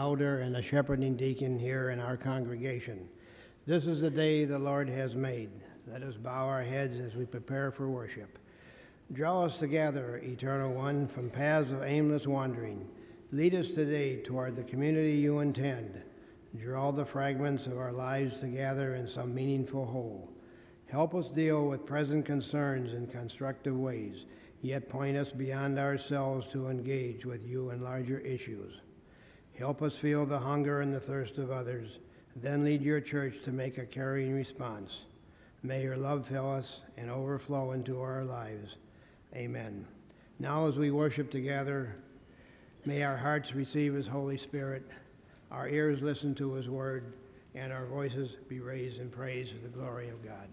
elder and a shepherding deacon here in our congregation. This is the day the Lord has made. Let us bow our heads as we prepare for worship. Draw us together, Eternal One, from paths of aimless wandering. Lead us today toward the community you intend. Draw the fragments of our lives together in some meaningful whole. Help us deal with present concerns in constructive ways, yet point us beyond ourselves to engage with you in larger issues. Help us feel the hunger and the thirst of others, then lead your church to make a caring response. May your love fill us and overflow into our lives. Amen. Now, as we worship together, may our hearts receive His Holy Spirit, our ears listen to His word, and our voices be raised in praise of the glory of God.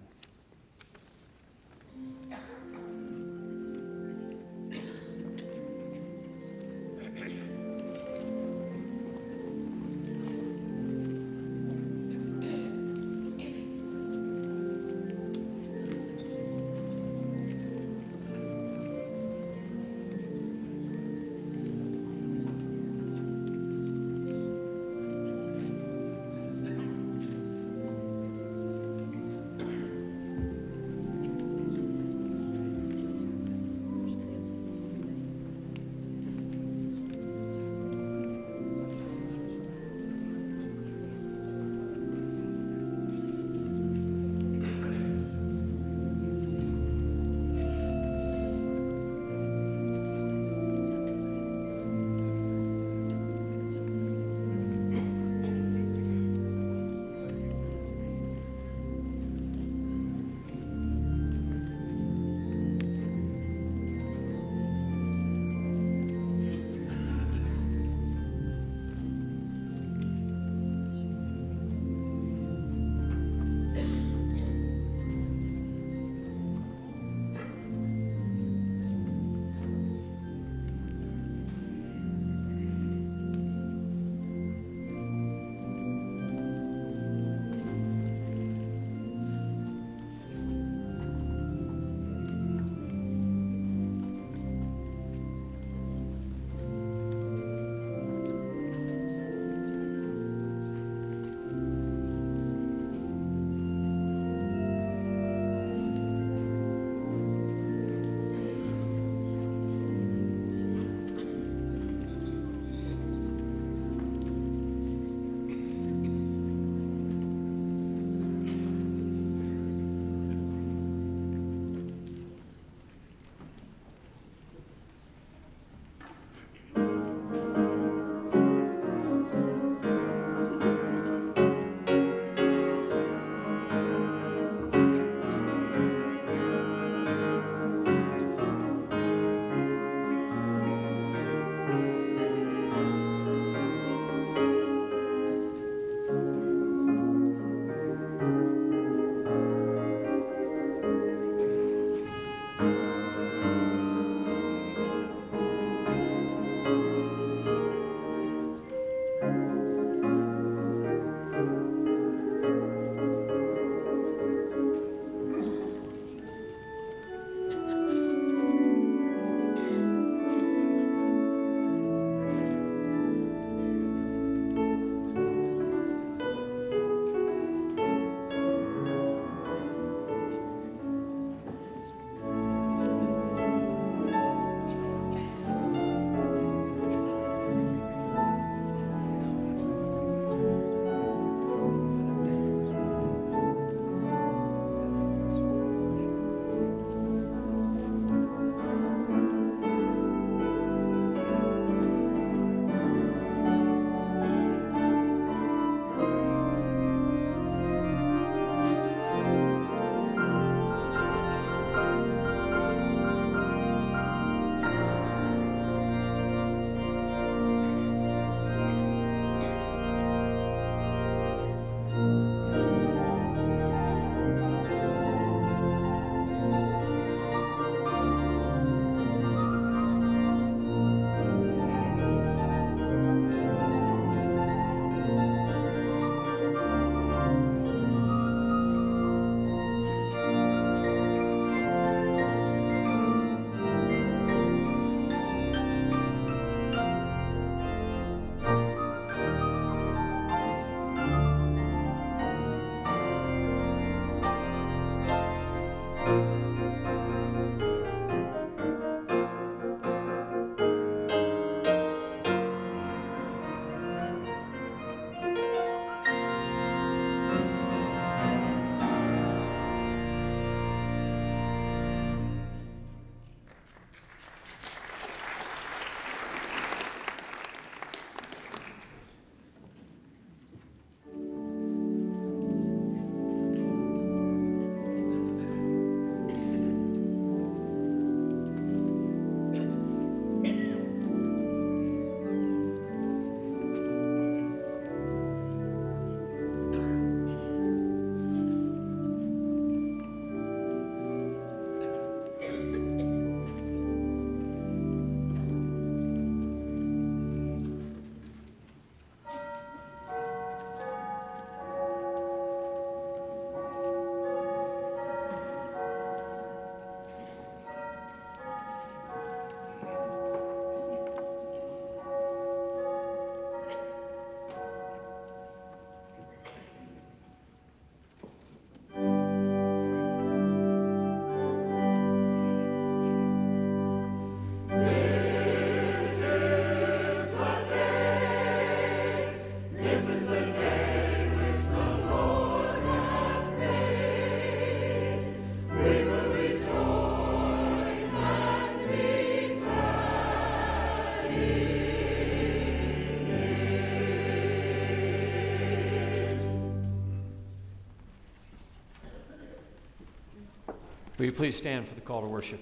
Will you please stand for the call to worship?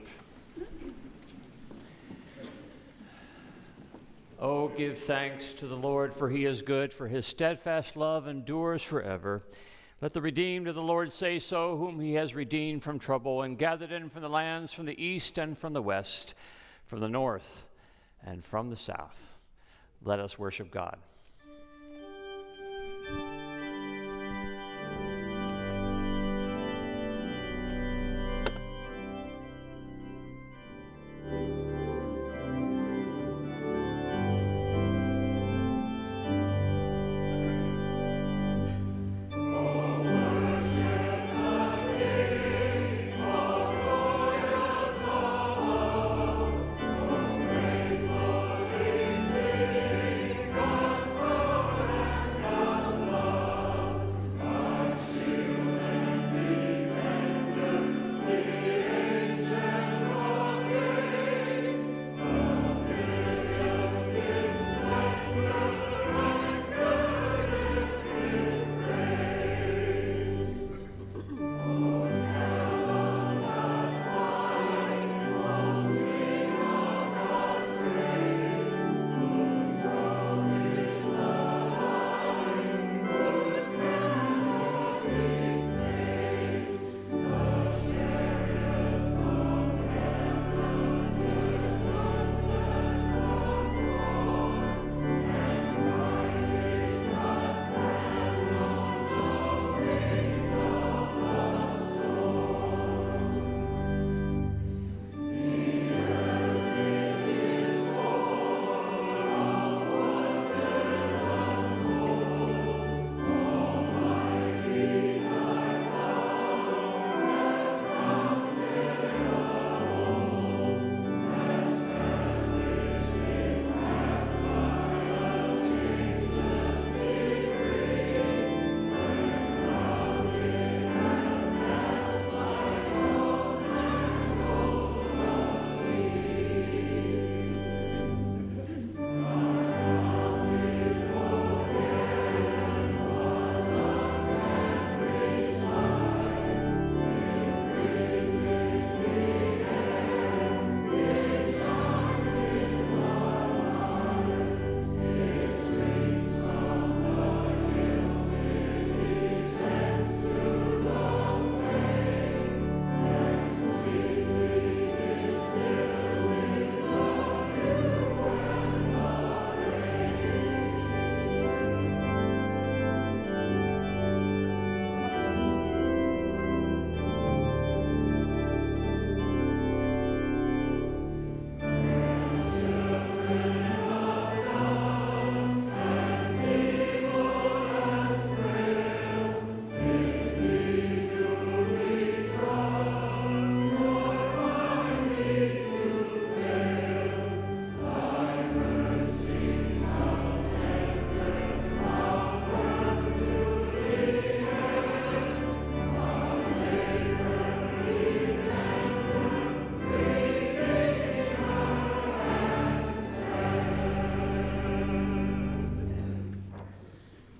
Oh, give thanks to the Lord, for he is good, for his steadfast love endures forever. Let the redeemed of the Lord say so, whom he has redeemed from trouble and gathered in from the lands from the east and from the west, from the north and from the south. Let us worship God.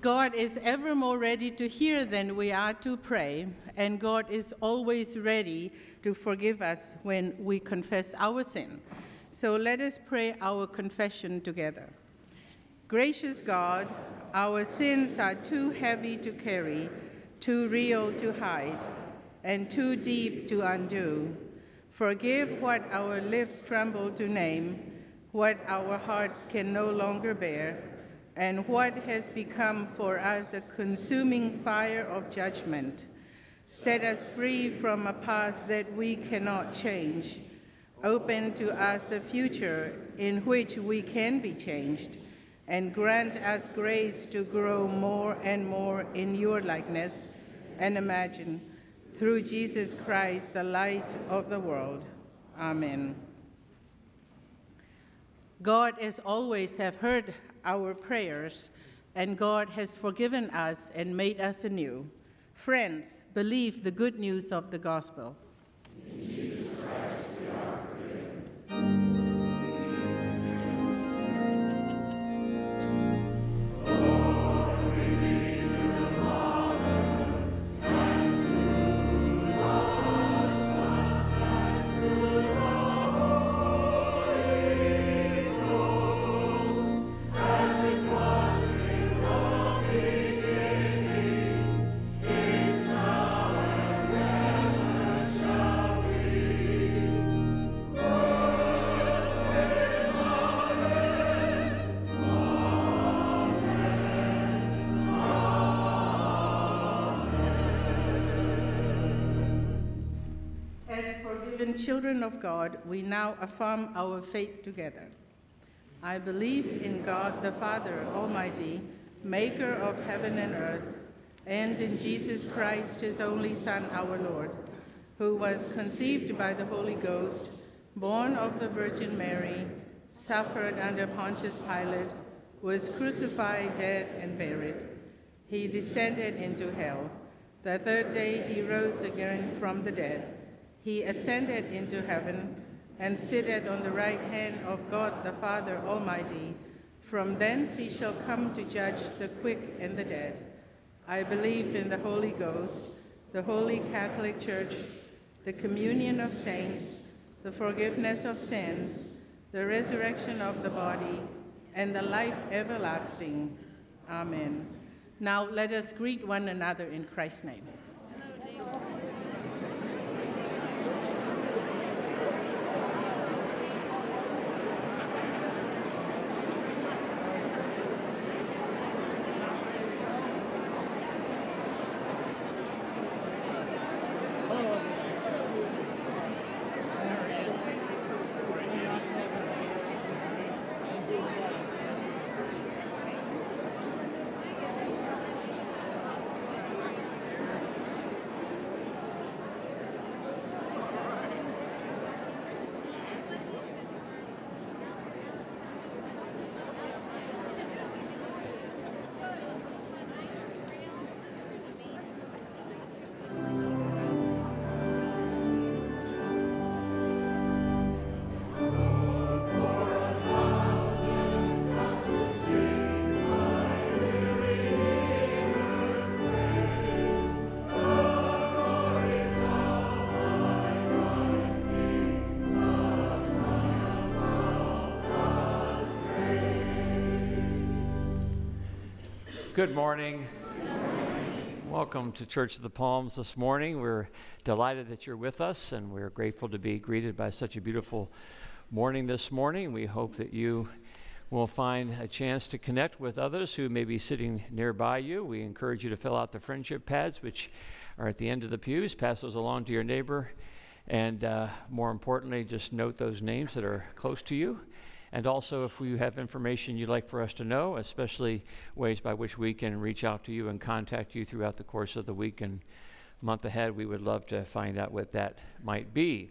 God is ever more ready to hear than we are to pray, and God is always ready to forgive us when we confess our sin. So let us pray our confession together. Gracious God, our sins are too heavy to carry, too real to hide, and too deep to undo. Forgive what our lips tremble to name, what our hearts can no longer bear and what has become for us a consuming fire of judgment. Set us free from a past that we cannot change. Open to us a future in which we can be changed, and grant us grace to grow more and more in your likeness and imagine through Jesus Christ, the light of the world. Amen. God, as always, have heard our prayers, and God has forgiven us and made us anew. Friends, believe the good news of the gospel. Children of God, we now affirm our faith together. I believe in God the Father Almighty, maker of heaven and earth, and in Jesus Christ, his only Son, our Lord, who was conceived by the Holy Ghost, born of the Virgin Mary, suffered under Pontius Pilate, was crucified, dead, and buried. He descended into hell. The third day he rose again from the dead. He ascended into heaven and sitteth on the right hand of God the Father Almighty. From thence he shall come to judge the quick and the dead. I believe in the Holy Ghost, the holy Catholic Church, the communion of saints, the forgiveness of sins, the resurrection of the body, and the life everlasting. Amen. Now let us greet one another in Christ's name. Good morning. Welcome to Church of the Palms this morning. We're delighted that you're with us, and we're grateful to be greeted by such a beautiful morning this morning. We hope that you will find a chance to connect with others who may be sitting nearby you. We encourage you to fill out the friendship pads, which are at the end of the pews. Pass those along to your neighbor. And uh, more importantly, just note those names that are close to you. And also, if you have information you'd like for us to know, especially ways by which we can reach out to you and contact you throughout the course of the week and month ahead, we would love to find out what that might be.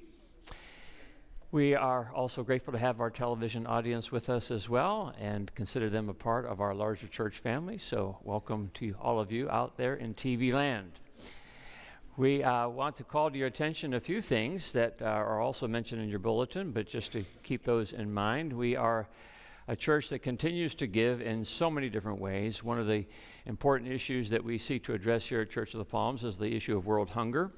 We are also grateful to have our television audience with us as well and consider them a part of our larger church family. So, welcome to all of you out there in TV land. We uh, want to call to your attention a few things that uh, are also mentioned in your bulletin, but just to keep those in mind, we are a church that continues to give in so many different ways. One of the important issues that we seek to address here at Church of the Palms is the issue of world hunger.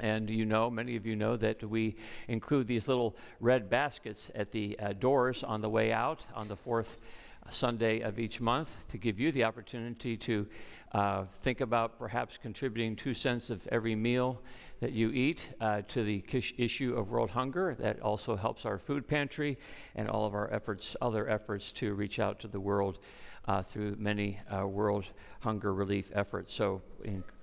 And you know, many of you know that we include these little red baskets at the uh, doors on the way out on the fourth Sunday of each month to give you the opportunity to uh, think about perhaps contributing two cents of every meal that you eat uh, to the kish- issue of world hunger. That also helps our food pantry and all of our efforts, other efforts to reach out to the world uh, through many uh, world hunger relief efforts. So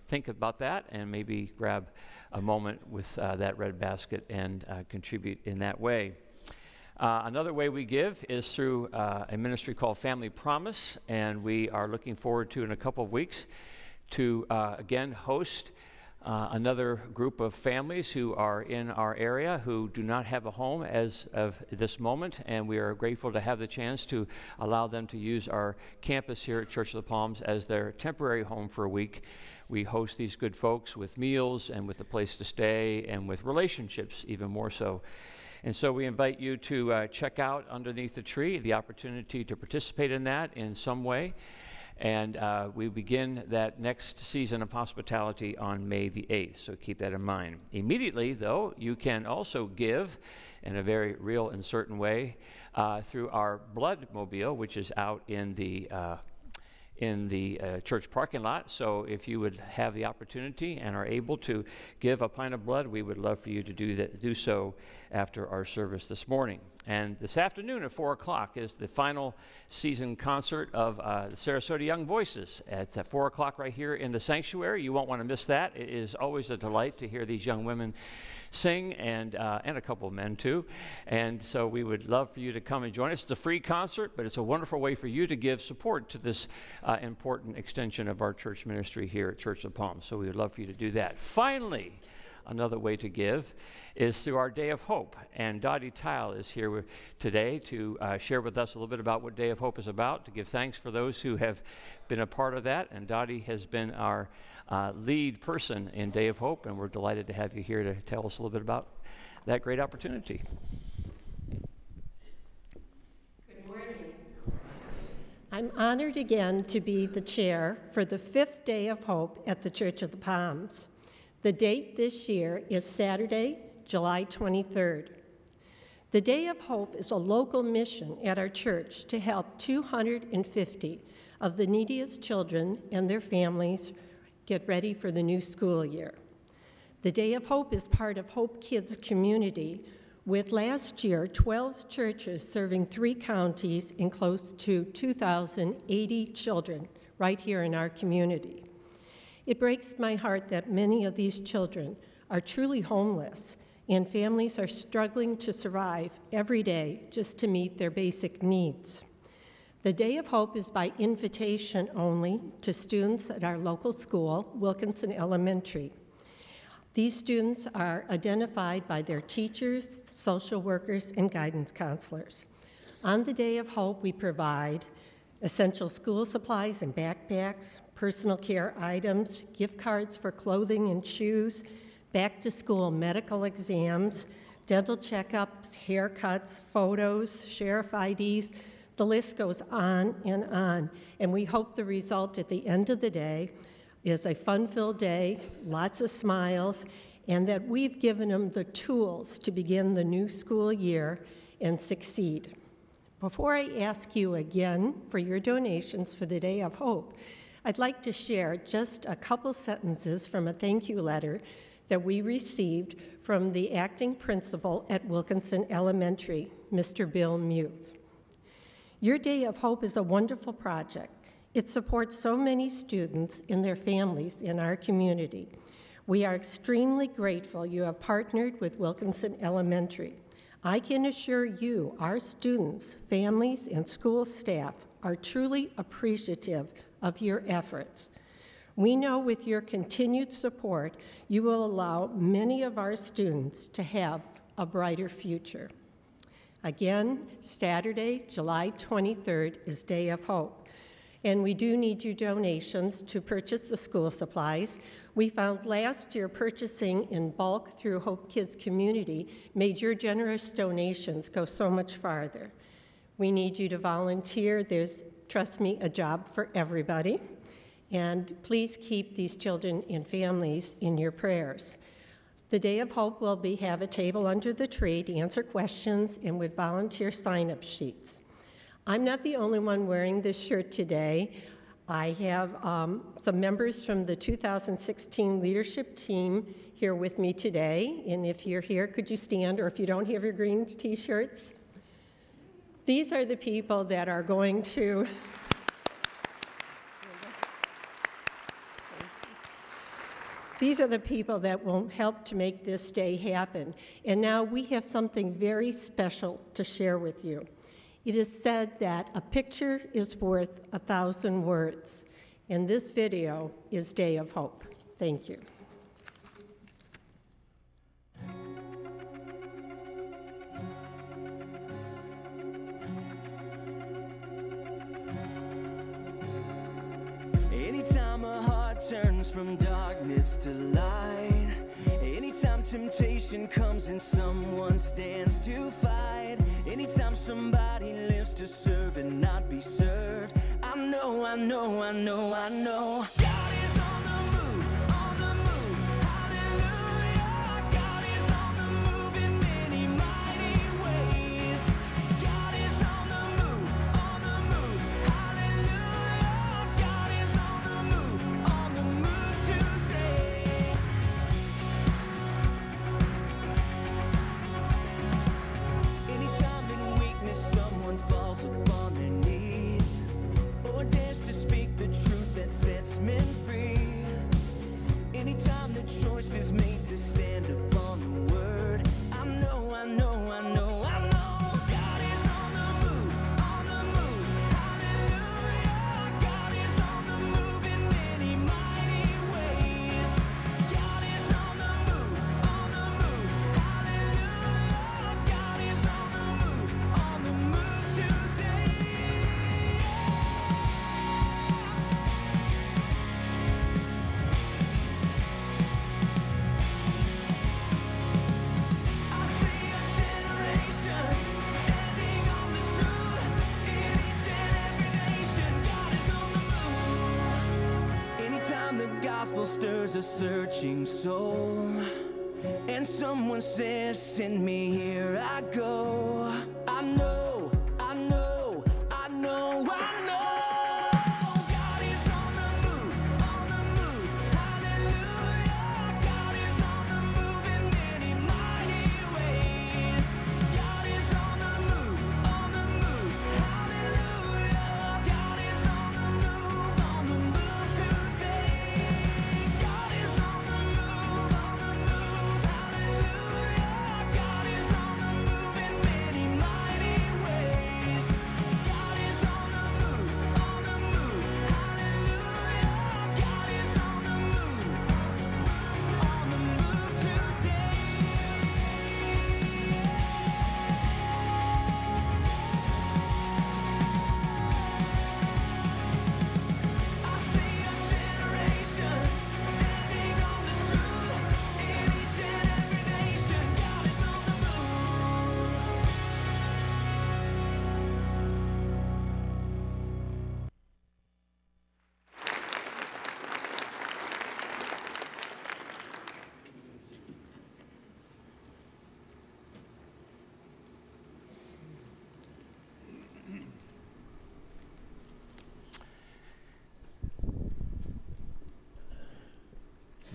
think about that and maybe grab a moment with uh, that red basket and uh, contribute in that way. Uh, another way we give is through uh, a ministry called Family Promise, and we are looking forward to, in a couple of weeks, to uh, again host uh, another group of families who are in our area who do not have a home as of this moment, and we are grateful to have the chance to allow them to use our campus here at Church of the Palms as their temporary home for a week. We host these good folks with meals and with a place to stay and with relationships, even more so. And so we invite you to uh, check out underneath the tree the opportunity to participate in that in some way. And uh, we begin that next season of hospitality on May the 8th, so keep that in mind. Immediately, though, you can also give in a very real and certain way uh, through our blood mobile, which is out in the uh, in the uh, church parking lot. So if you would have the opportunity and are able to give a pint of blood, we would love for you to do that, do so after our service this morning. And this afternoon at 4 o'clock is the final season concert of uh, the Sarasota Young Voices at uh, 4 o'clock right here in the sanctuary. You won't want to miss that. It is always a delight to hear these young women sing and, uh, and a couple of men too. And so we would love for you to come and join us. It's a free concert, but it's a wonderful way for you to give support to this uh, important extension of our church ministry here at Church of Palm. So we would love for you to do that. Finally, another way to give is through our Day of Hope. And Dottie Tile is here today to uh, share with us a little bit about what Day of Hope is about, to give thanks for those who have been a part of that. And Dottie has been our uh, lead person in Day of Hope, and we're delighted to have you here to tell us a little bit about that great opportunity. Good morning. I'm honored again to be the chair for the fifth Day of Hope at the Church of the Palms. The date this year is Saturday, July 23rd. The Day of Hope is a local mission at our church to help 250 of the neediest children and their families get ready for the new school year. The Day of Hope is part of Hope Kids community, with last year 12 churches serving three counties and close to 2,080 children right here in our community. It breaks my heart that many of these children are truly homeless and families are struggling to survive every day just to meet their basic needs. The Day of Hope is by invitation only to students at our local school, Wilkinson Elementary. These students are identified by their teachers, social workers, and guidance counselors. On the Day of Hope, we provide essential school supplies and backpacks, personal care items, gift cards for clothing and shoes, back to school medical exams, dental checkups, haircuts, photos, sheriff IDs. The list goes on and on. And we hope the result at the end of the day is a fun filled day, lots of smiles, and that we've given them the tools to begin the new school year and succeed. Before I ask you again for your donations for the Day of Hope, I'd like to share just a couple sentences from a thank you letter that we received from the acting principal at Wilkinson Elementary, Mr. Bill Muth. Your Day of Hope is a wonderful project. It supports so many students and their families in our community. We are extremely grateful you have partnered with Wilkinson Elementary. I can assure you, our students, families, and school staff are truly appreciative of your efforts. We know with your continued support, you will allow many of our students to have a brighter future. Again, Saturday, July 23rd is Day of Hope. And we do need your donations to purchase the school supplies. We found last year purchasing in bulk through Hope Kids Community made your generous donations go so much farther. We need you to volunteer. There's trust me, a job for everybody. And please keep these children and families in your prayers. The Day of Hope will be have a table under the tree to answer questions and with volunteer sign-up sheets. I'm not the only one wearing this shirt today. I have um, some members from the 2016 leadership team here with me today. And if you're here, could you stand? Or if you don't have your green t shirts, these are the people that are going to. These are the people that will help to make this day happen. And now we have something very special to share with you. It is said that a picture is worth a thousand words, and this video is Day of Hope. Thank you. Turns from darkness to light. Anytime temptation comes and someone stands to fight. Anytime somebody lives to serve and not be served. I know, I know, I know, I know. Searching soul. And someone says, Send me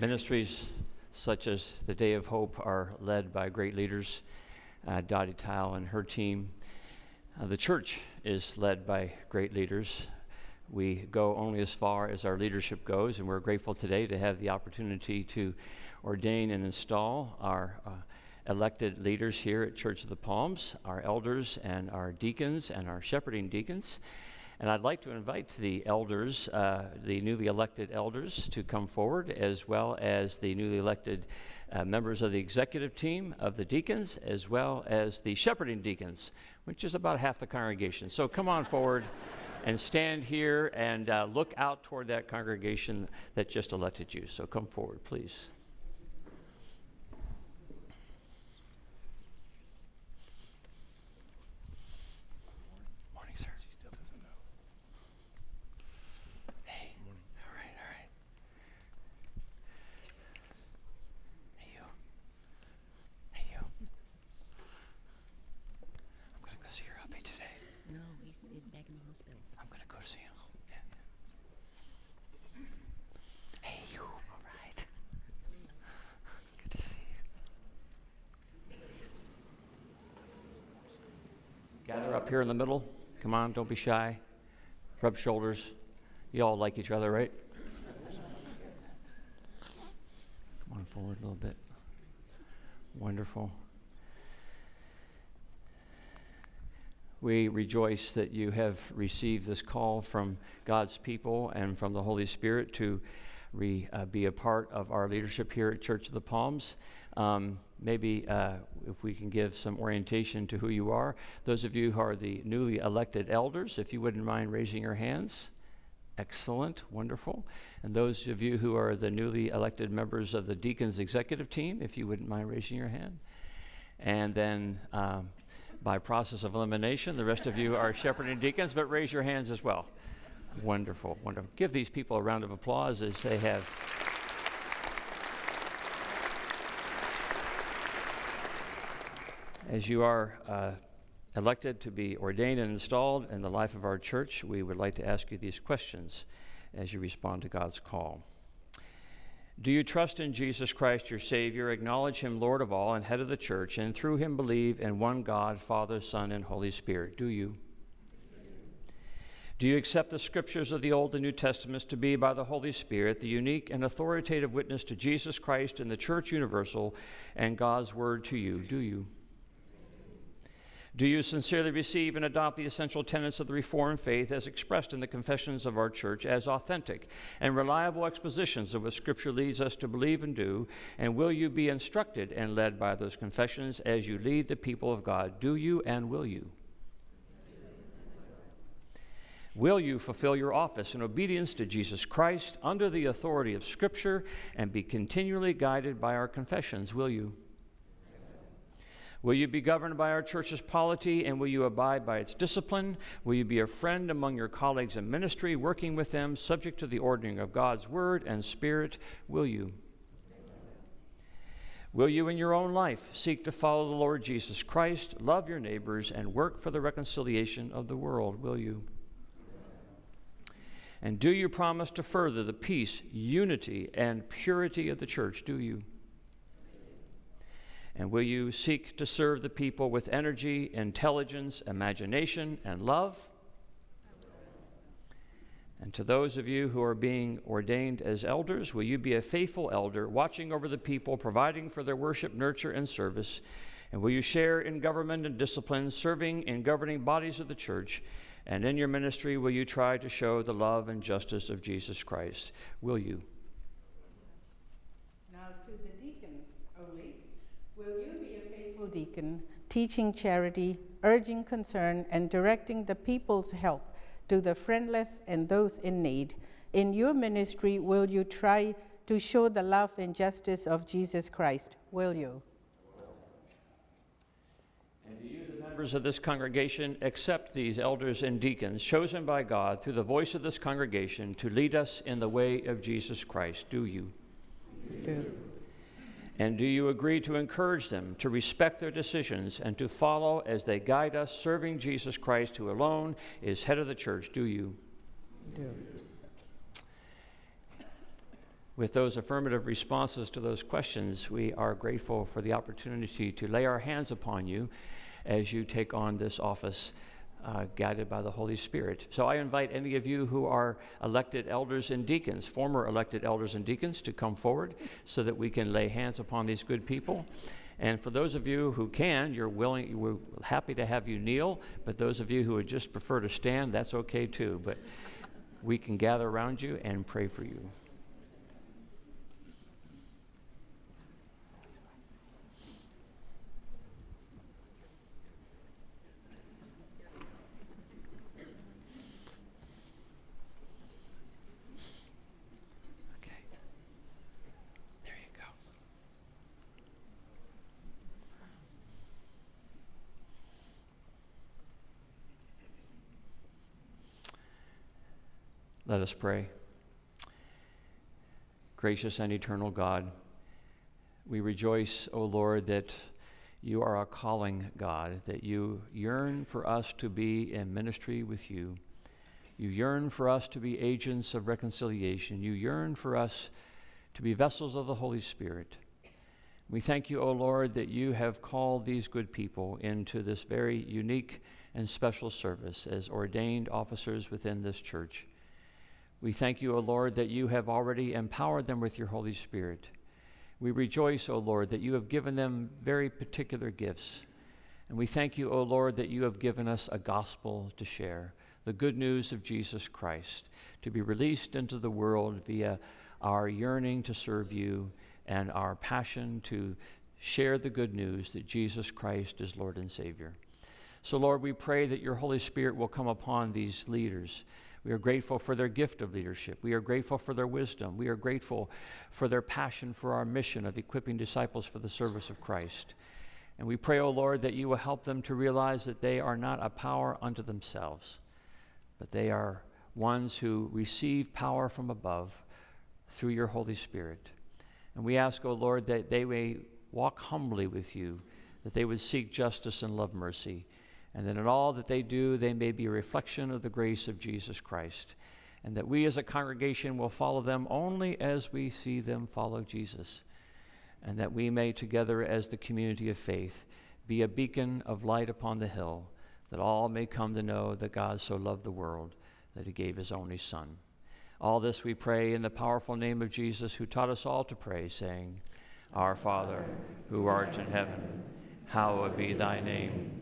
Ministries such as the Day of Hope are led by great leaders, uh, Dottie Tile and her team. Uh, the church is led by great leaders. We go only as far as our leadership goes, and we're grateful today to have the opportunity to ordain and install our uh, elected leaders here at Church of the Palms, our elders and our deacons and our shepherding deacons. And I'd like to invite the elders, uh, the newly elected elders, to come forward, as well as the newly elected uh, members of the executive team of the deacons, as well as the shepherding deacons, which is about half the congregation. So come on forward and stand here and uh, look out toward that congregation that just elected you. So come forward, please. Morning, sir. She still doesn't know. Hey. Morning. All right, all right. Hey, you. Hey, you. I'm gonna go see your hubby today. No, he's, he's back in the hospital. I'm gonna go see him. Yeah. Hey, you. All right. Good to see you. Gather up here in the middle. On, don't be shy. Rub shoulders. You all like each other, right? Come on forward a little bit. Wonderful. We rejoice that you have received this call from God's people and from the Holy Spirit to re, uh, be a part of our leadership here at Church of the Palms. Um, maybe uh, if we can give some orientation to who you are. Those of you who are the newly elected elders, if you wouldn't mind raising your hands. Excellent, wonderful. And those of you who are the newly elected members of the Deacons Executive Team, if you wouldn't mind raising your hand. And then um, by process of elimination, the rest of you are shepherding deacons, but raise your hands as well. Wonderful, wonderful. Give these people a round of applause as they have. As you are uh, elected to be ordained and installed in the life of our church, we would like to ask you these questions as you respond to God's call. Do you trust in Jesus Christ, your Savior, acknowledge Him Lord of all and head of the church, and through Him believe in one God, Father, Son, and Holy Spirit? Do you? Do you accept the scriptures of the Old and New Testaments to be, by the Holy Spirit, the unique and authoritative witness to Jesus Christ and the Church Universal and God's Word to you? Do you? Do you sincerely receive and adopt the essential tenets of the Reformed faith as expressed in the confessions of our church as authentic and reliable expositions of what Scripture leads us to believe and do? And will you be instructed and led by those confessions as you lead the people of God? Do you and will you? Will you fulfill your office in obedience to Jesus Christ under the authority of Scripture and be continually guided by our confessions? Will you? Will you be governed by our church's polity and will you abide by its discipline? Will you be a friend among your colleagues in ministry, working with them, subject to the ordering of God's word and spirit? Will you? Will you in your own life seek to follow the Lord Jesus Christ, love your neighbors, and work for the reconciliation of the world? Will you? And do you promise to further the peace, unity, and purity of the church? Do you? And will you seek to serve the people with energy, intelligence, imagination, and love? And to those of you who are being ordained as elders, will you be a faithful elder, watching over the people, providing for their worship, nurture, and service? And will you share in government and discipline, serving in governing bodies of the church? And in your ministry, will you try to show the love and justice of Jesus Christ? Will you? Now to the deacons only. Will you be a faithful deacon, teaching charity, urging concern, and directing the people's help to the friendless and those in need? In your ministry, will you try to show the love and justice of Jesus Christ? Will you? And do you, the members of this congregation, accept these elders and deacons chosen by God through the voice of this congregation to lead us in the way of Jesus Christ? Do you? Do. And do you agree to encourage them to respect their decisions and to follow as they guide us, serving Jesus Christ, who alone is head of the church? Do you? Do. With those affirmative responses to those questions, we are grateful for the opportunity to lay our hands upon you as you take on this office. Uh, guided by the Holy Spirit. So I invite any of you who are elected elders and deacons, former elected elders and deacons, to come forward so that we can lay hands upon these good people. And for those of you who can, you're willing, we're happy to have you kneel, but those of you who would just prefer to stand, that's okay too. But we can gather around you and pray for you. Okay. There you go. Let us pray. Gracious and eternal God, we rejoice, O Lord, that you are a calling God, that you yearn for us to be in ministry with you. You yearn for us to be agents of reconciliation. You yearn for us to be vessels of the Holy Spirit. We thank you, O Lord, that you have called these good people into this very unique and special service as ordained officers within this church. We thank you, O Lord, that you have already empowered them with your Holy Spirit. We rejoice, O Lord, that you have given them very particular gifts. And we thank you, O Lord, that you have given us a gospel to share, the good news of Jesus Christ, to be released into the world via our yearning to serve you and our passion to share the good news that Jesus Christ is Lord and Savior. So, Lord, we pray that your Holy Spirit will come upon these leaders. We are grateful for their gift of leadership. We are grateful for their wisdom. We are grateful for their passion for our mission of equipping disciples for the service of Christ. And we pray, O oh Lord, that you will help them to realize that they are not a power unto themselves, but they are ones who receive power from above through your Holy Spirit. And we ask, O oh Lord, that they may walk humbly with you, that they would seek justice and love mercy, and that in all that they do, they may be a reflection of the grace of Jesus Christ, and that we as a congregation will follow them only as we see them follow Jesus, and that we may together as the community of faith be a beacon of light upon the hill, that all may come to know that God so loved the world that he gave his only Son. All this we pray in the powerful name of Jesus, who taught us all to pray, saying, Our Father, who art in heaven, hallowed be thy name.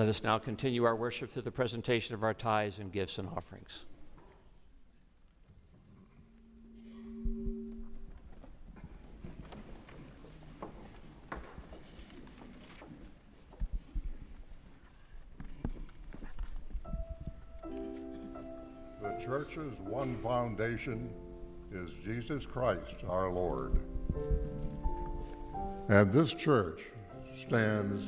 Let us now continue our worship through the presentation of our tithes and gifts and offerings. The church's one foundation is Jesus Christ our Lord. And this church stands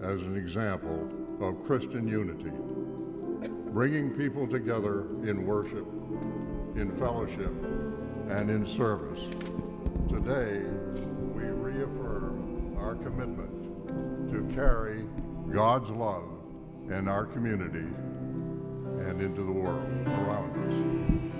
as an example of Christian unity, bringing people together in worship, in fellowship, and in service. Today, we reaffirm our commitment to carry God's love in our community and into the world around us.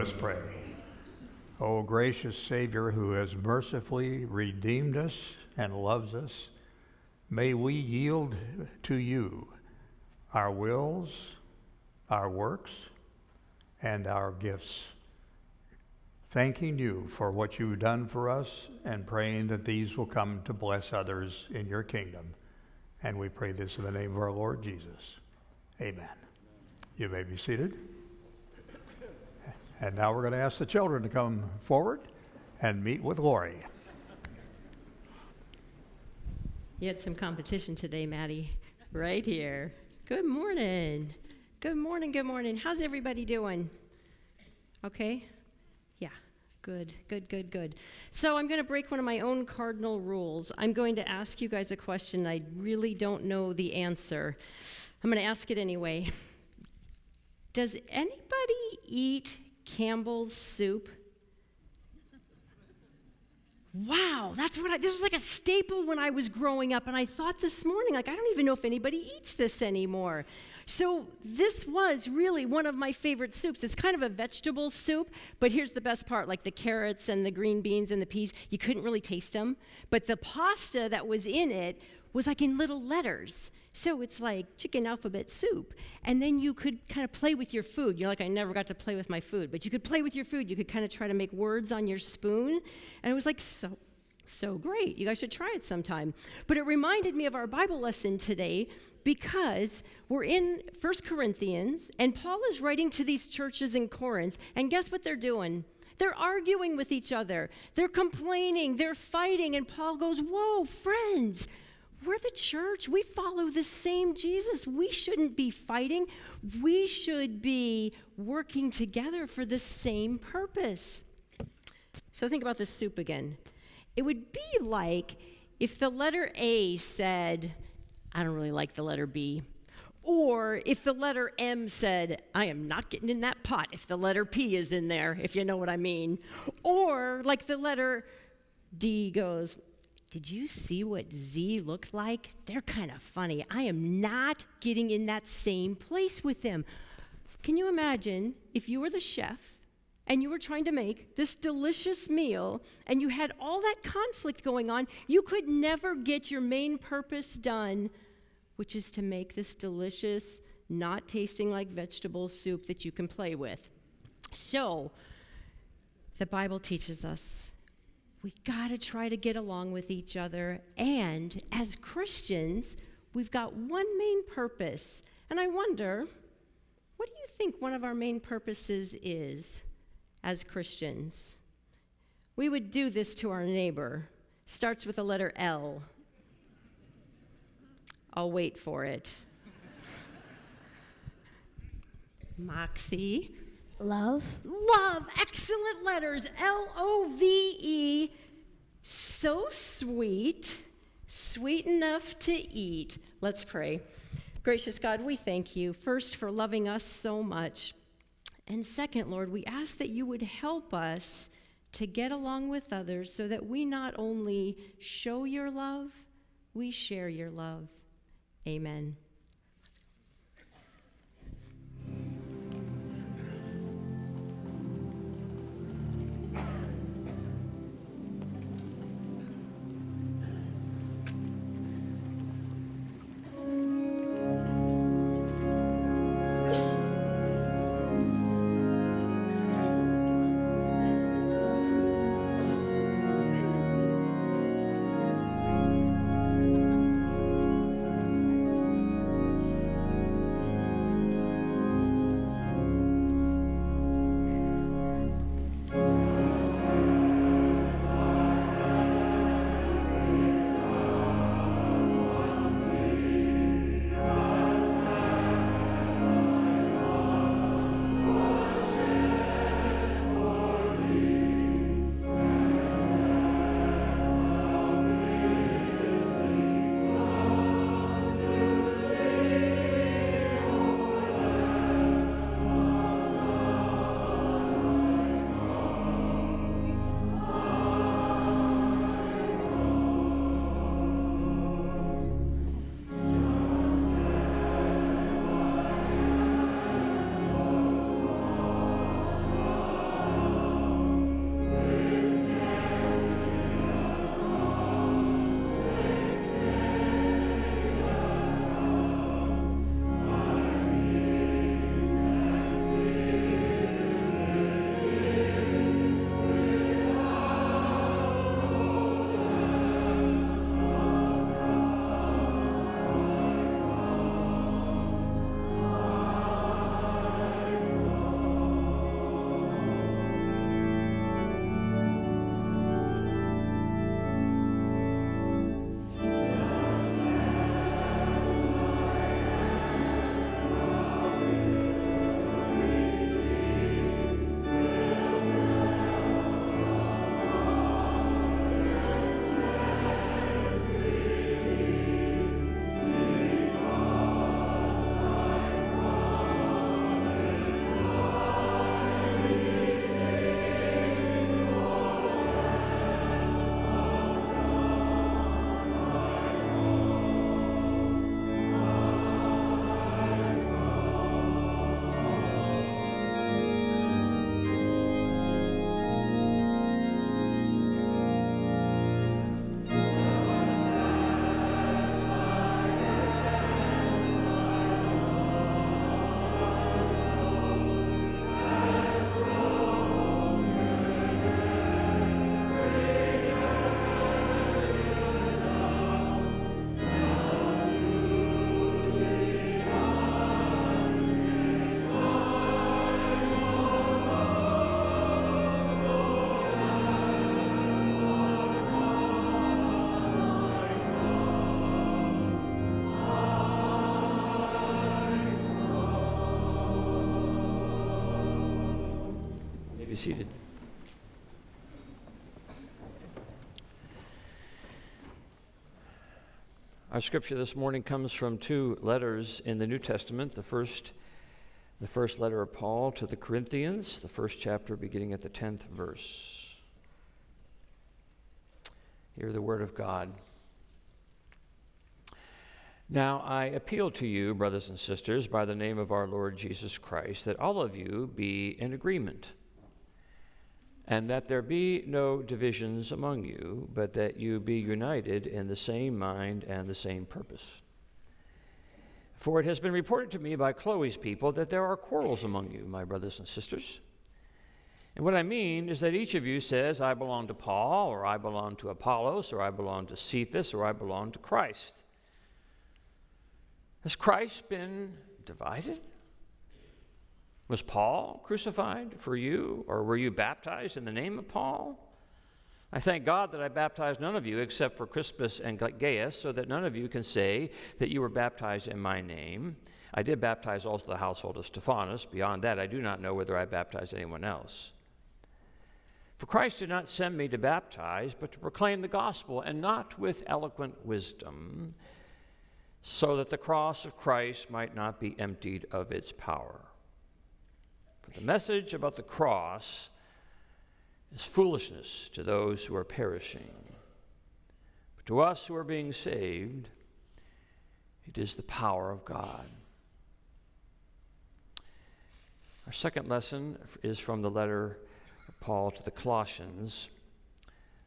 Let us pray. O gracious Savior who has mercifully redeemed us and loves us, may we yield to you our wills, our works, and our gifts. Thanking you for what you've done for us and praying that these will come to bless others in your kingdom. And we pray this in the name of our Lord Jesus. Amen. You may be seated. And now we're going to ask the children to come forward and meet with Lori. You had some competition today, Maddie. Right here. Good morning. Good morning. Good morning. How's everybody doing? Okay? Yeah. Good, good, good, good. So, I'm going to break one of my own cardinal rules. I'm going to ask you guys a question. I really don't know the answer. I'm going to ask it anyway. Does anybody eat Campbell's soup? Wow, that's what I, this was like a staple when I was growing up. And I thought this morning, like, I don't even know if anybody eats this anymore. So, this was really one of my favorite soups. It's kind of a vegetable soup, but here's the best part like the carrots and the green beans and the peas, you couldn't really taste them. But the pasta that was in it was like in little letters. So it's like chicken alphabet soup. And then you could kind of play with your food. You're like, I never got to play with my food, but you could play with your food. You could kind of try to make words on your spoon. And it was like so, so great. You guys should try it sometime. But it reminded me of our Bible lesson today because we're in First Corinthians, and Paul is writing to these churches in Corinth. And guess what they're doing? They're arguing with each other. They're complaining. They're fighting. And Paul goes, Whoa, friends, we're the church. We follow the same Jesus. We shouldn't be fighting. We should be working together for the same purpose. So think about this soup again. It would be like if the letter A said, I don't really like the letter B. Or if the letter M said, I am not getting in that pot if the letter P is in there, if you know what I mean. Or like the letter D goes, did you see what Z looked like? They're kind of funny. I am not getting in that same place with them. Can you imagine if you were the chef and you were trying to make this delicious meal and you had all that conflict going on? You could never get your main purpose done, which is to make this delicious, not tasting like vegetable soup that you can play with. So, the Bible teaches us we got to try to get along with each other. And as Christians, we've got one main purpose. And I wonder, what do you think one of our main purposes is as Christians? We would do this to our neighbor. Starts with the letter L. I'll wait for it. Moxie. Love. Love. Excellent letters. L O V E. So sweet. Sweet enough to eat. Let's pray. Gracious God, we thank you, first, for loving us so much. And second, Lord, we ask that you would help us to get along with others so that we not only show your love, we share your love. Amen. Our scripture this morning comes from two letters in the New Testament. The first, the first letter of Paul to the Corinthians, the first chapter beginning at the 10th verse. Hear the word of God. Now I appeal to you, brothers and sisters, by the name of our Lord Jesus Christ, that all of you be in agreement, and that there be no divisions among you, but that you be united in the same mind and the same purpose. For it has been reported to me by Chloe's people that there are quarrels among you, my brothers and sisters. And what I mean is that each of you says, I belong to Paul, or I belong to Apollos, or I belong to Cephas, or I belong to Christ. Has Christ been divided? Was Paul crucified for you, or were you baptized in the name of Paul? I thank God that I baptized none of you except for Crispus and Gaius, so that none of you can say that you were baptized in my name. I did baptize also the household of Stephanas. Beyond that, I do not know whether I baptized anyone else. For Christ did not send me to baptize, but to proclaim the gospel, and not with eloquent wisdom so that the cross of Christ might not be emptied of its power. The message about the cross is foolishness to those who are perishing. But to us who are being saved, it is the power of God. Our second lesson is from the letter of Paul to the Colossians,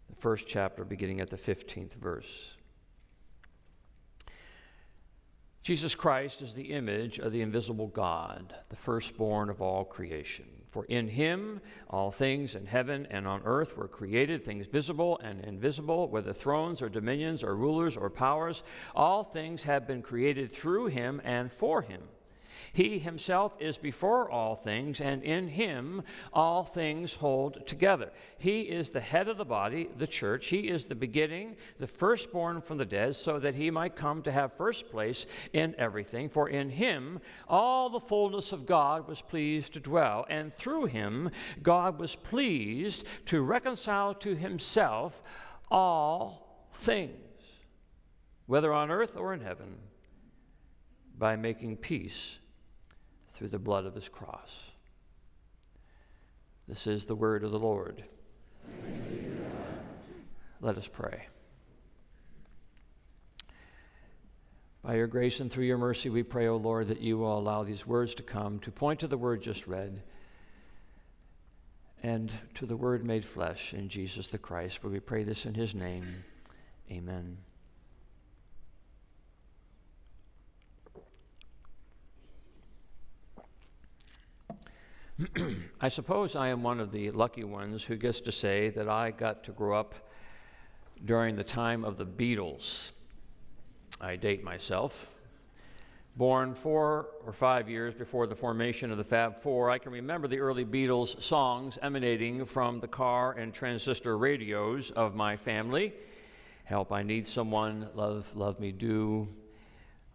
the first chapter, beginning at the 15th verse. Jesus Christ is the image of the invisible God, the firstborn of all creation. For in him all things in heaven and on earth were created, things visible and invisible, whether thrones or dominions or rulers or powers. All things have been created through him and for him. He himself is before all things, and in him all things hold together. He is the head of the body, the church. He is the beginning, the firstborn from the dead, so that he might come to have first place in everything. For in him all the fullness of God was pleased to dwell, and through him God was pleased to reconcile to himself all things, whether on earth or in heaven, by making peace through the blood of his cross. This is the word of the Lord. Let us pray. By your grace and through your mercy, we pray, O Lord, that you will allow these words to come to point to the word just read and to the word made flesh in Jesus the Christ. For we pray this in his name. Amen. I suppose I am one of the lucky ones who gets to say that I got to grow up during the time of the Beatles. I date myself. Born four or five years before the formation of the Fab Four, I can remember the early Beatles songs emanating from the car and transistor radios of my family. Help, I Need Someone, Love, Love Me Do,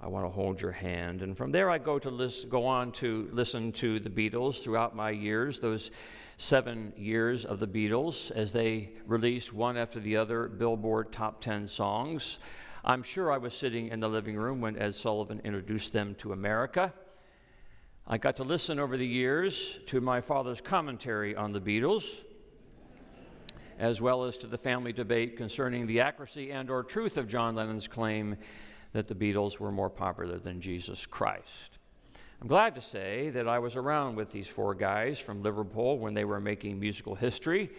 I want to hold your hand. And from there, I go, to list, go on to listen to the Beatles throughout my years, those seven years of the Beatles, as they released one after the other Billboard top 10 songs. I'm sure I was sitting in the living room when Ed Sullivan introduced them to America. I got to listen over the years to my father's commentary on the Beatles, as well as to the family debate concerning the accuracy and or truth of John Lennon's claim that the Beatles were more popular than Jesus Christ. I'm glad to say that I was around with these four guys from Liverpool when they were making musical history.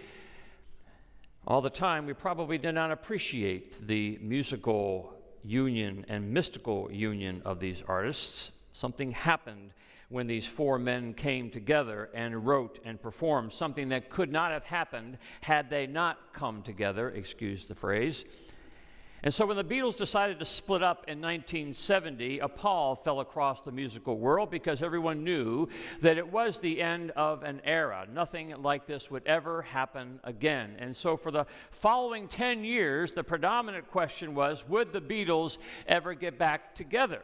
All the time, we probably did not appreciate the musical union and mystical union of these artists. Something happened when these four men came together and wrote and performed something that could not have happened had they not come together, excuse the phrase. And so when the Beatles decided to split up in 1970, a pall fell across the musical world because everyone knew that it was the end of an era. Nothing like this would ever happen again. And so for the following 10 years, the predominant question was would the Beatles ever get back together?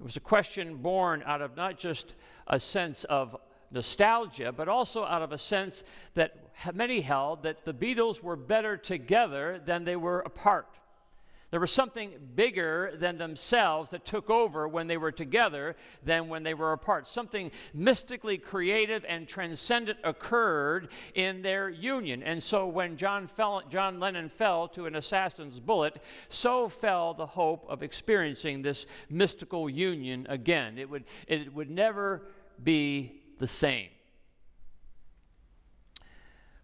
It was a question born out of not just a sense of nostalgia, but also out of a sense that many held that the Beatles were better together than they were apart. There was something bigger than themselves that took over when they were together than when they were apart. Something mystically creative and transcendent occurred in their union. And so when John, fell, John Lennon fell to an assassin's bullet, so fell the hope of experiencing this mystical union again. It would, it would never be the same.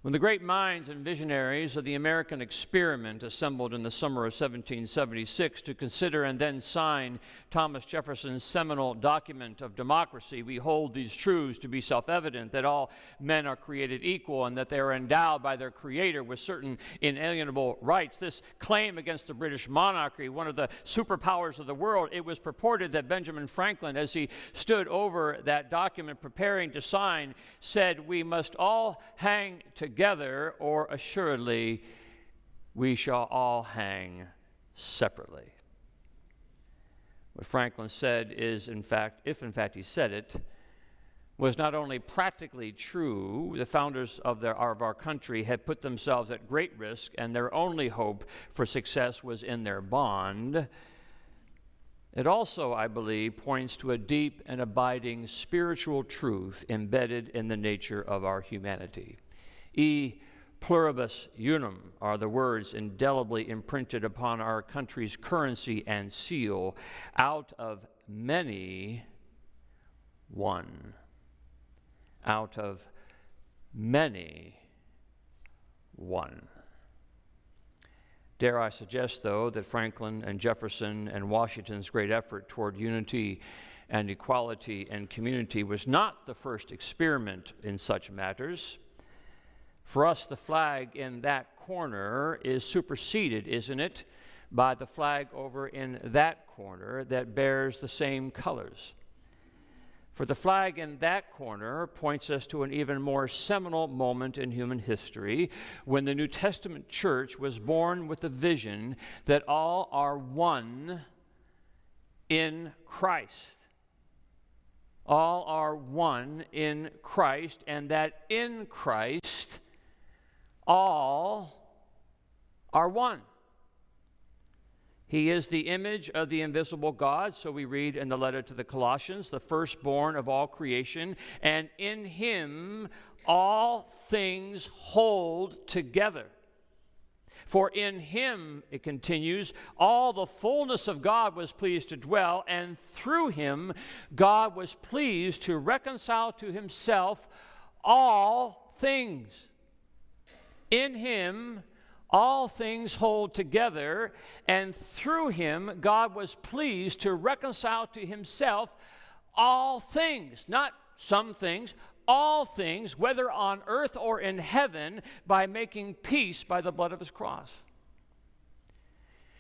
When the great minds and visionaries of the American experiment assembled in the summer of 1776 to consider and then sign Thomas Jefferson's seminal document of democracy, we hold these truths to be self evident that all men are created equal and that they are endowed by their Creator with certain inalienable rights. This claim against the British monarchy, one of the superpowers of the world, it was purported that Benjamin Franklin, as he stood over that document preparing to sign, said, We must all hang together together, or assuredly we shall all hang separately. What Franklin said is, in fact, if in fact he said it, was not only practically true, the founders of, their, of our country had put themselves at great risk, and their only hope for success was in their bond. It also, I believe, points to a deep and abiding spiritual truth embedded in the nature of our humanity. E pluribus unum are the words indelibly imprinted upon our country's currency and seal. Out of many, one. Out of many, one. Dare I suggest, though, that Franklin and Jefferson and Washington's great effort toward unity and equality and community was not the first experiment in such matters. For us, the flag in that corner is superseded, isn't it, by the flag over in that corner that bears the same colors. For the flag in that corner points us to an even more seminal moment in human history when the New Testament church was born with the vision that all are one in Christ. All are one in Christ, and that in Christ all are one. He is the image of the invisible God, so we read in the letter to the Colossians, the firstborn of all creation, and in him all things hold together. For in him, it continues, all the fullness of God was pleased to dwell, and through him, God was pleased to reconcile to himself all things in him, all things hold together, and through him, God was pleased to reconcile to himself all things, not some things, all things, whether on earth or in heaven, by making peace by the blood of his cross.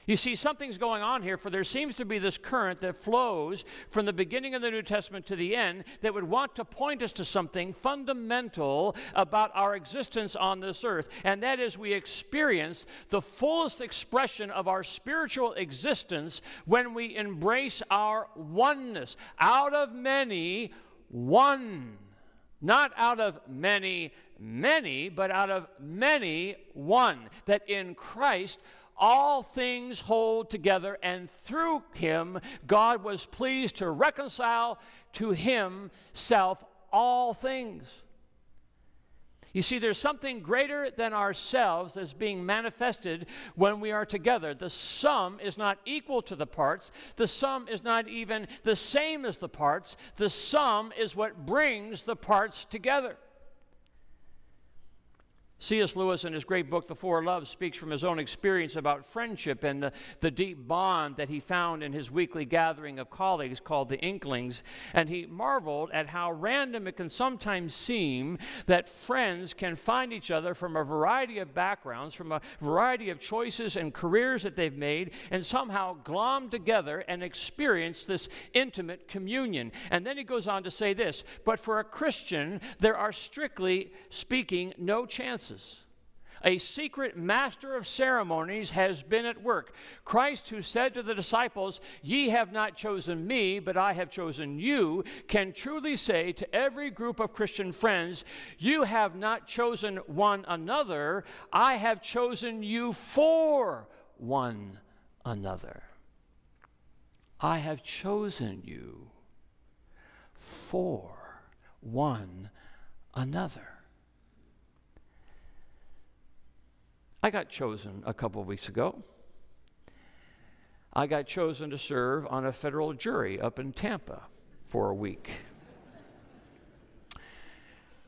You see, something's going on here, for there seems to be this current that flows from the beginning of the New Testament to the end that would want to point us to something fundamental about our existence on this earth. And that is, we experience the fullest expression of our spiritual existence when we embrace our oneness. Out of many, one. Not out of many, many, but out of many, one. That in Christ, all things hold together, and through him, God was pleased to reconcile to himself all things. You see, there's something greater than ourselves that's being manifested when we are together. The sum is not equal to the parts, the sum is not even the same as the parts. The sum is what brings the parts together. C.S. Lewis, in his great book, The Four Loves, speaks from his own experience about friendship and the, the deep bond that he found in his weekly gathering of colleagues called the Inklings. And he marveled at how random it can sometimes seem that friends can find each other from a variety of backgrounds, from a variety of choices and careers that they've made, and somehow glom together and experience this intimate communion. And then he goes on to say this But for a Christian, there are strictly speaking no chances A secret master of ceremonies has been at work. Christ, who said to the disciples, Ye have not chosen me, but I have chosen you, can truly say to every group of Christian friends, You have not chosen one another, I have chosen you for one another. I have chosen you for one another. I got chosen a couple of weeks ago. I got chosen to serve on a federal jury up in Tampa for a week.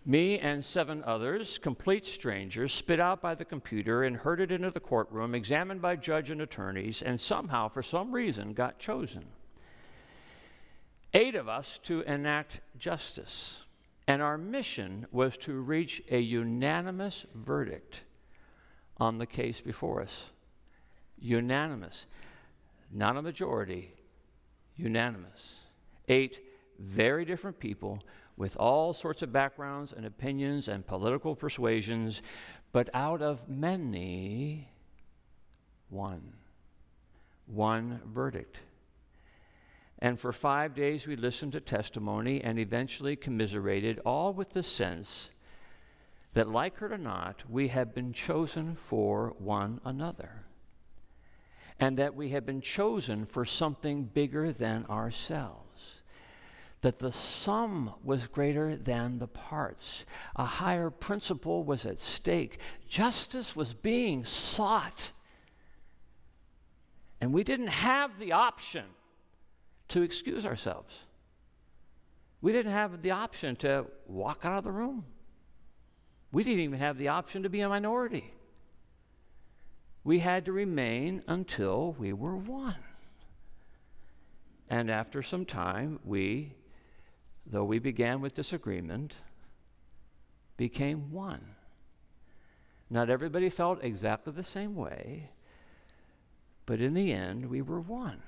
Me and seven others, complete strangers, spit out by the computer and herded into the courtroom, examined by judge and attorneys, and somehow, for some reason, got chosen. Eight of us to enact justice. And our mission was to reach a unanimous verdict on the case before us. Unanimous. Not a majority, unanimous. Eight very different people with all sorts of backgrounds and opinions and political persuasions, but out of many, one. One verdict. And for five days we listened to testimony and eventually commiserated, all with the sense that, like it or not, we have been chosen for one another. And that we have been chosen for something bigger than ourselves that the sum was greater than the parts. A higher principle was at stake. Justice was being sought. And we didn't have the option to excuse ourselves. We didn't have the option to walk out of the room. We didn't even have the option to be a minority. We had to remain until we were one. And after some time, we though we began with disagreement, became one. Not everybody felt exactly the same way, but in the end, we were one.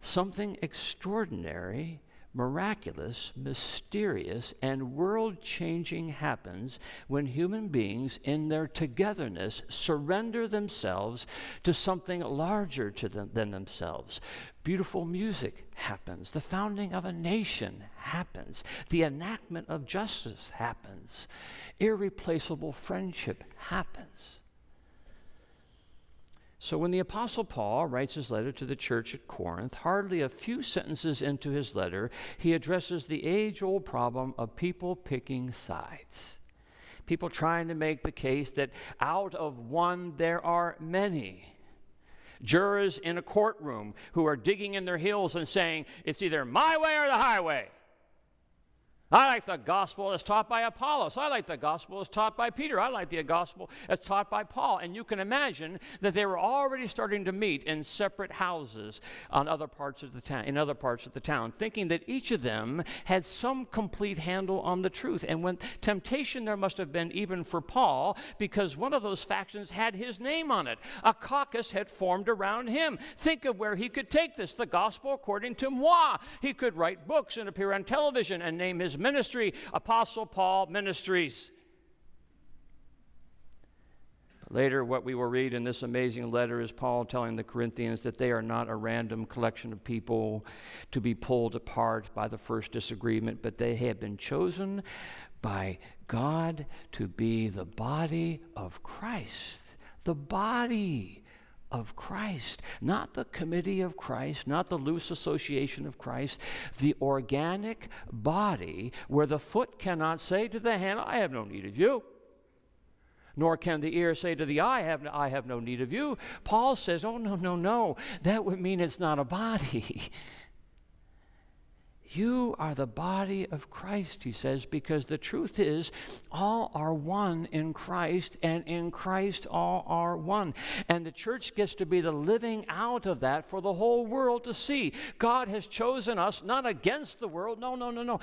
Something extraordinary miraculous, mysterious, and world changing happens when human beings, in their togetherness, surrender themselves to something larger to them than themselves. Beautiful music happens. The founding of a nation happens. The enactment of justice happens. Irreplaceable friendship happens. So, when the Apostle Paul writes his letter to the church at Corinth, hardly a few sentences into his letter, he addresses the age old problem of people picking sides. People trying to make the case that out of one there are many. Jurors in a courtroom who are digging in their heels and saying, it's either my way or the highway. I like the gospel as taught by Apollos. I like the gospel as taught by Peter. I like the gospel as taught by Paul. And you can imagine that they were already starting to meet in separate houses on other parts of the town, in other parts of the town, thinking that each of them had some complete handle on the truth. And when temptation there must have been even for Paul, because one of those factions had his name on it. A caucus had formed around him. Think of where he could take this. The gospel according to moi. He could write books and appear on television and name his ministry, Apostle Paul Ministries. Later, what we will read in this amazing letter is Paul telling the Corinthians that they are not a random collection of people to be pulled apart by the first disagreement, but they have been chosen by God to be the body of Christ. The body of Christ, not the committee of Christ, not the loose association of Christ, the organic body where the foot cannot say to the hand, I have no need of you. Nor can the ear say to the eye, I have no, I have no need of you. Paul says, Oh, no, no, no. That would mean it's not a body. You are the body of Christ, he says, because the truth is, all are one in Christ, and in Christ all are one. And the church gets to be the living out of that for the whole world to see. God has chosen us not against the world, no, no, no, no.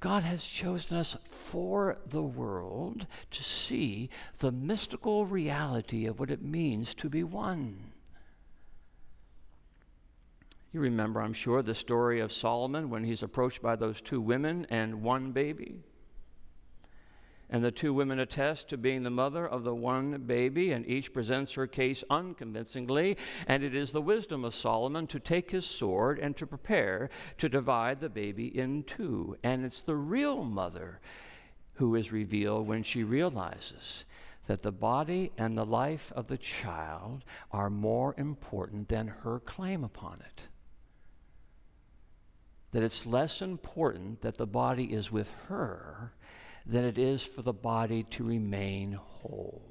God has chosen us for the world to see the mystical reality of what it means to be one. You remember, I'm sure, the story of Solomon when he's approached by those two women and one baby. And the two women attest to being the mother of the one baby, and each presents her case unconvincingly. And it is the wisdom of Solomon to take his sword and to prepare to divide the baby in two. And it's the real mother who is revealed when she realizes that the body and the life of the child are more important than her claim upon it. That it's less important that the body is with her than it is for the body to remain whole.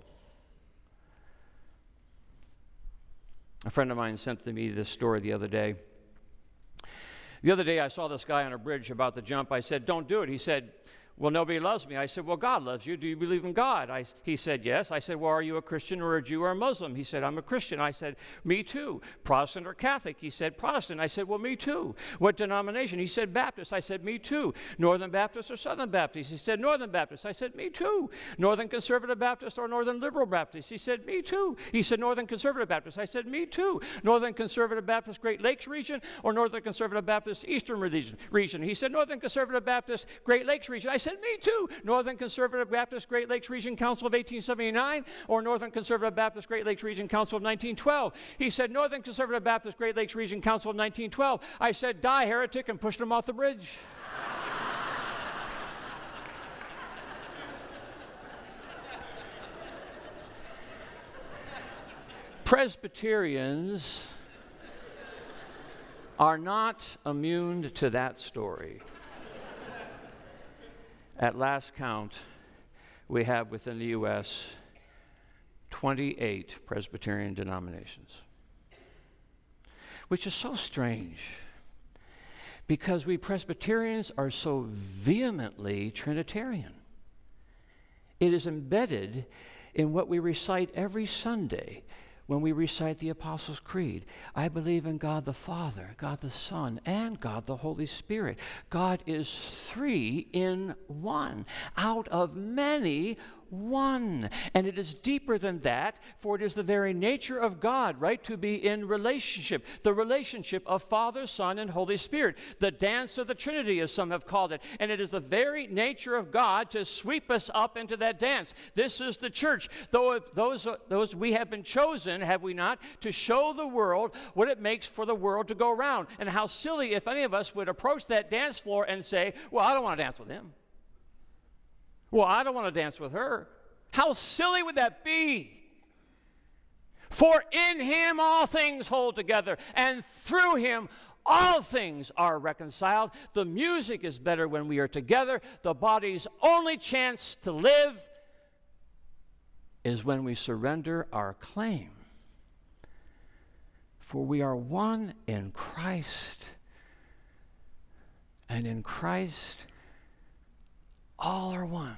A friend of mine sent to me this story the other day. The other day, I saw this guy on a bridge about to jump. I said, Don't do it. He said, well, nobody loves me. I said, Well, God loves you. Do you believe in God? I, he said, Yes. I said, Well, are you a Christian or a Jew or a Muslim? He said, I'm a Christian. I said, Me too. Protestant or Catholic? He said, Protestant. I said, Well, me too. What denomination? He said, Baptist. I said, Me too. Northern Baptist or Southern Baptist? He said, Northern Baptist. I said, Me too. Northern Conservative Baptist or Northern Liberal Baptist? He said, Me too. He said, Northern Conservative Baptist. I said, Me too. Northern Conservative Baptist Great Lakes region or Northern Conservative Baptist Eastern region? He said, Northern Conservative Baptist Great Lakes region. I said, Me too. Northern Conservative Baptist Great Lakes Region Council of 1879 or Northern Conservative Baptist Great Lakes Region Council of 1912. He said, Northern Conservative Baptist Great Lakes Region Council of 1912. I said, Die, heretic, and pushed him off the bridge. Presbyterians are not immune to that story. At last count, we have within the U.S. 28 Presbyterian denominations, which is so strange because we Presbyterians are so vehemently Trinitarian. It is embedded in what we recite every Sunday when we recite the Apostles' Creed. I believe in God the Father, God the Son, and God the Holy Spirit. God is three in one. Out of many, one. And it is deeper than that, for it is the very nature of God, right, to be in relationship. The relationship of Father, Son, and Holy Spirit. The dance of the Trinity, as some have called it. And it is the very nature of God to sweep us up into that dance. This is the church. Though those, those we have been chosen, have we not, to show the world what it makes for the world to go around. And how silly if any of us would approach that dance floor and say, Well, I don't want to dance with him. Well, I don't want to dance with her. How silly would that be? For in him all things hold together, and through him all things are reconciled. The music is better when we are together. The body's only chance to live is when we surrender our claim. For we are one in Christ, and in Christ all are one.